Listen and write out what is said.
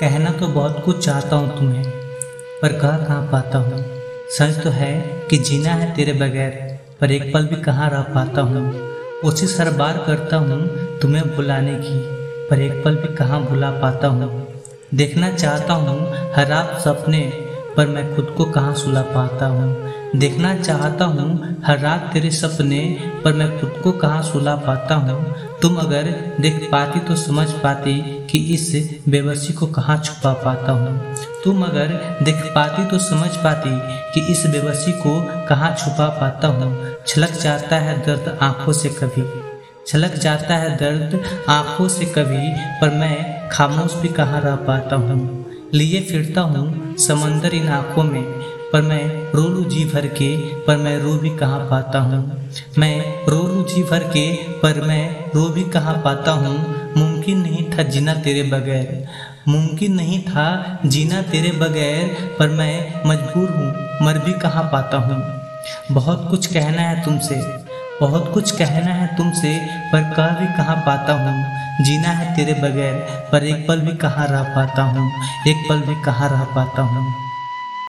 कहना तो बहुत कुछ चाहता हूँ तुम्हें, पर कह कहाँ पाता हूँ। सच तो है कि जीना है तेरे बगैर, पर एक पल भी कहाँ रह पाता हूँ। कोशिश हर बार करता हूँ तुम्हें भुलाने की, पर एक पल भी कहाँ भुला पाता हूँ। देखना चाहता हूँ हर आप सपने पर मैं खुद को कहाँ सुला पाता हूँ? देखना चाहता हूँ, हर रात तेरे सपने, पर मैं खुद को कहाँ सुला पाता हूँ? तुम अगर देख पाती तो समझ पाती कि इस बेबसी को कहाँ छुपा पाता हूँ। तुम अगर देख पाती तो समझ पाती कि इस बेबसी को कहाँ छुपा पाता हूँ। छलक जाता है दर्द आँखों से कभी। छलक जाता है दर्द आँखों से कभी, पर मैं खामोश भी कहाँ रह पाता हूँ। लिए फिरता हूँ समंदर इन आँखों में, पर मैं रो लू जी भर के, पर मैं रो भी कहाँ पाता हूँ? मैं रो लू जी भर के, पर मैं रो भी कहाँ पाता हूँ? मुमकिन नहीं था जीना तेरे बगैर। मुमकिन नहीं था जीना तेरे बगैर, पर मैं मजबूर हूँ, मर भी कहाँ पाता हूँ? बहुत कुछ कहना है तुमसे। बहुत कुछ कहना है तुमसे, पर कह भी कहाँ पाता हूँ। जीना है तेरे बगैर, पर एक पल भी कहाँ रह पाता हूँ। एक पल भी कहाँ रह पाता हूँ।